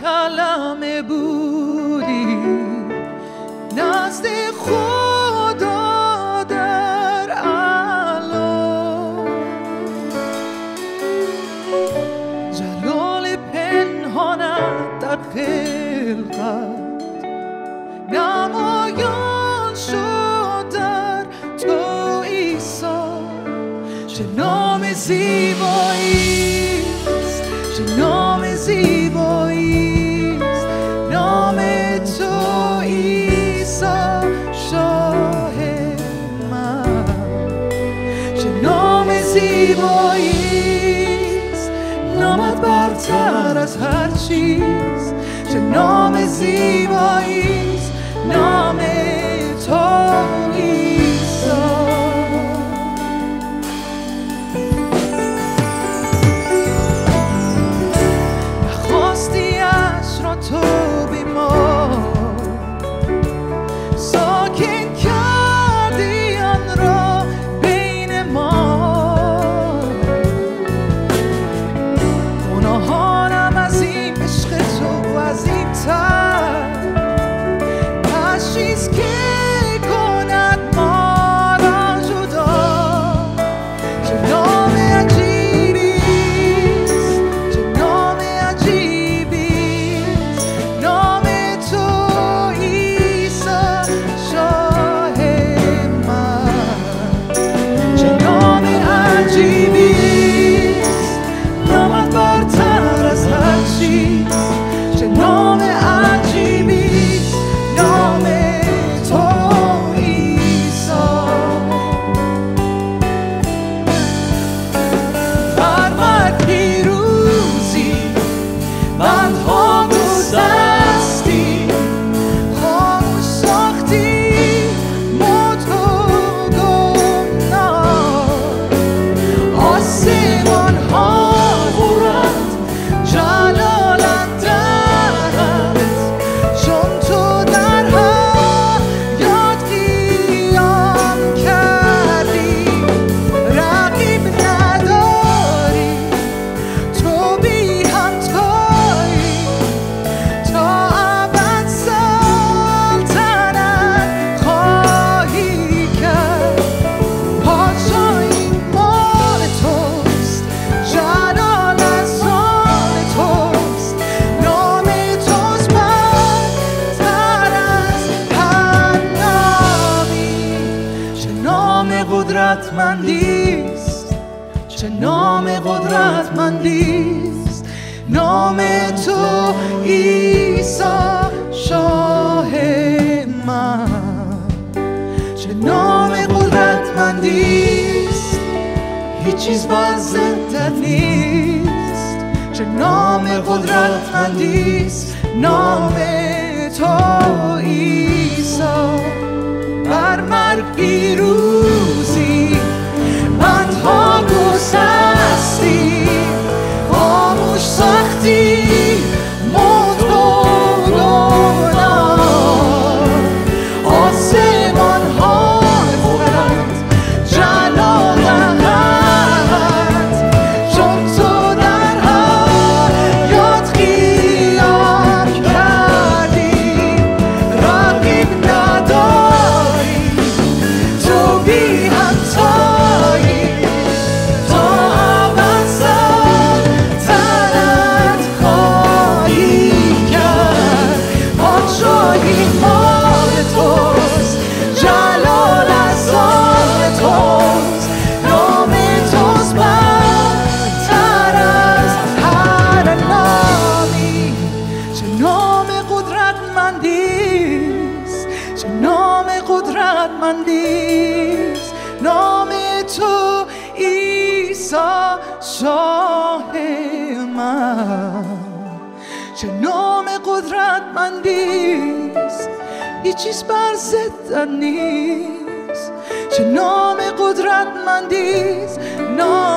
کلمه بودی. نزد خدا در علا. جلال پنهانت در خلقت. نمایان شد در تو ایسا چه نام زیبایی. زیبایی نامت برتر از هر چیز. چه نام زیبایی نام قدرتمندیست چه نام قدرتمندیست نام تو عیسی شاه من. چه نام قدرتمندیست هیچ چیز بر نیست. چه نام قدرتمندیست نام تو عیسی. بر مرگ بیرون اندیز نام تو ایسا شاه من. چه نام قدرت مندیز هیچ چیز بر نیست. چه نام قدرت مندیز نام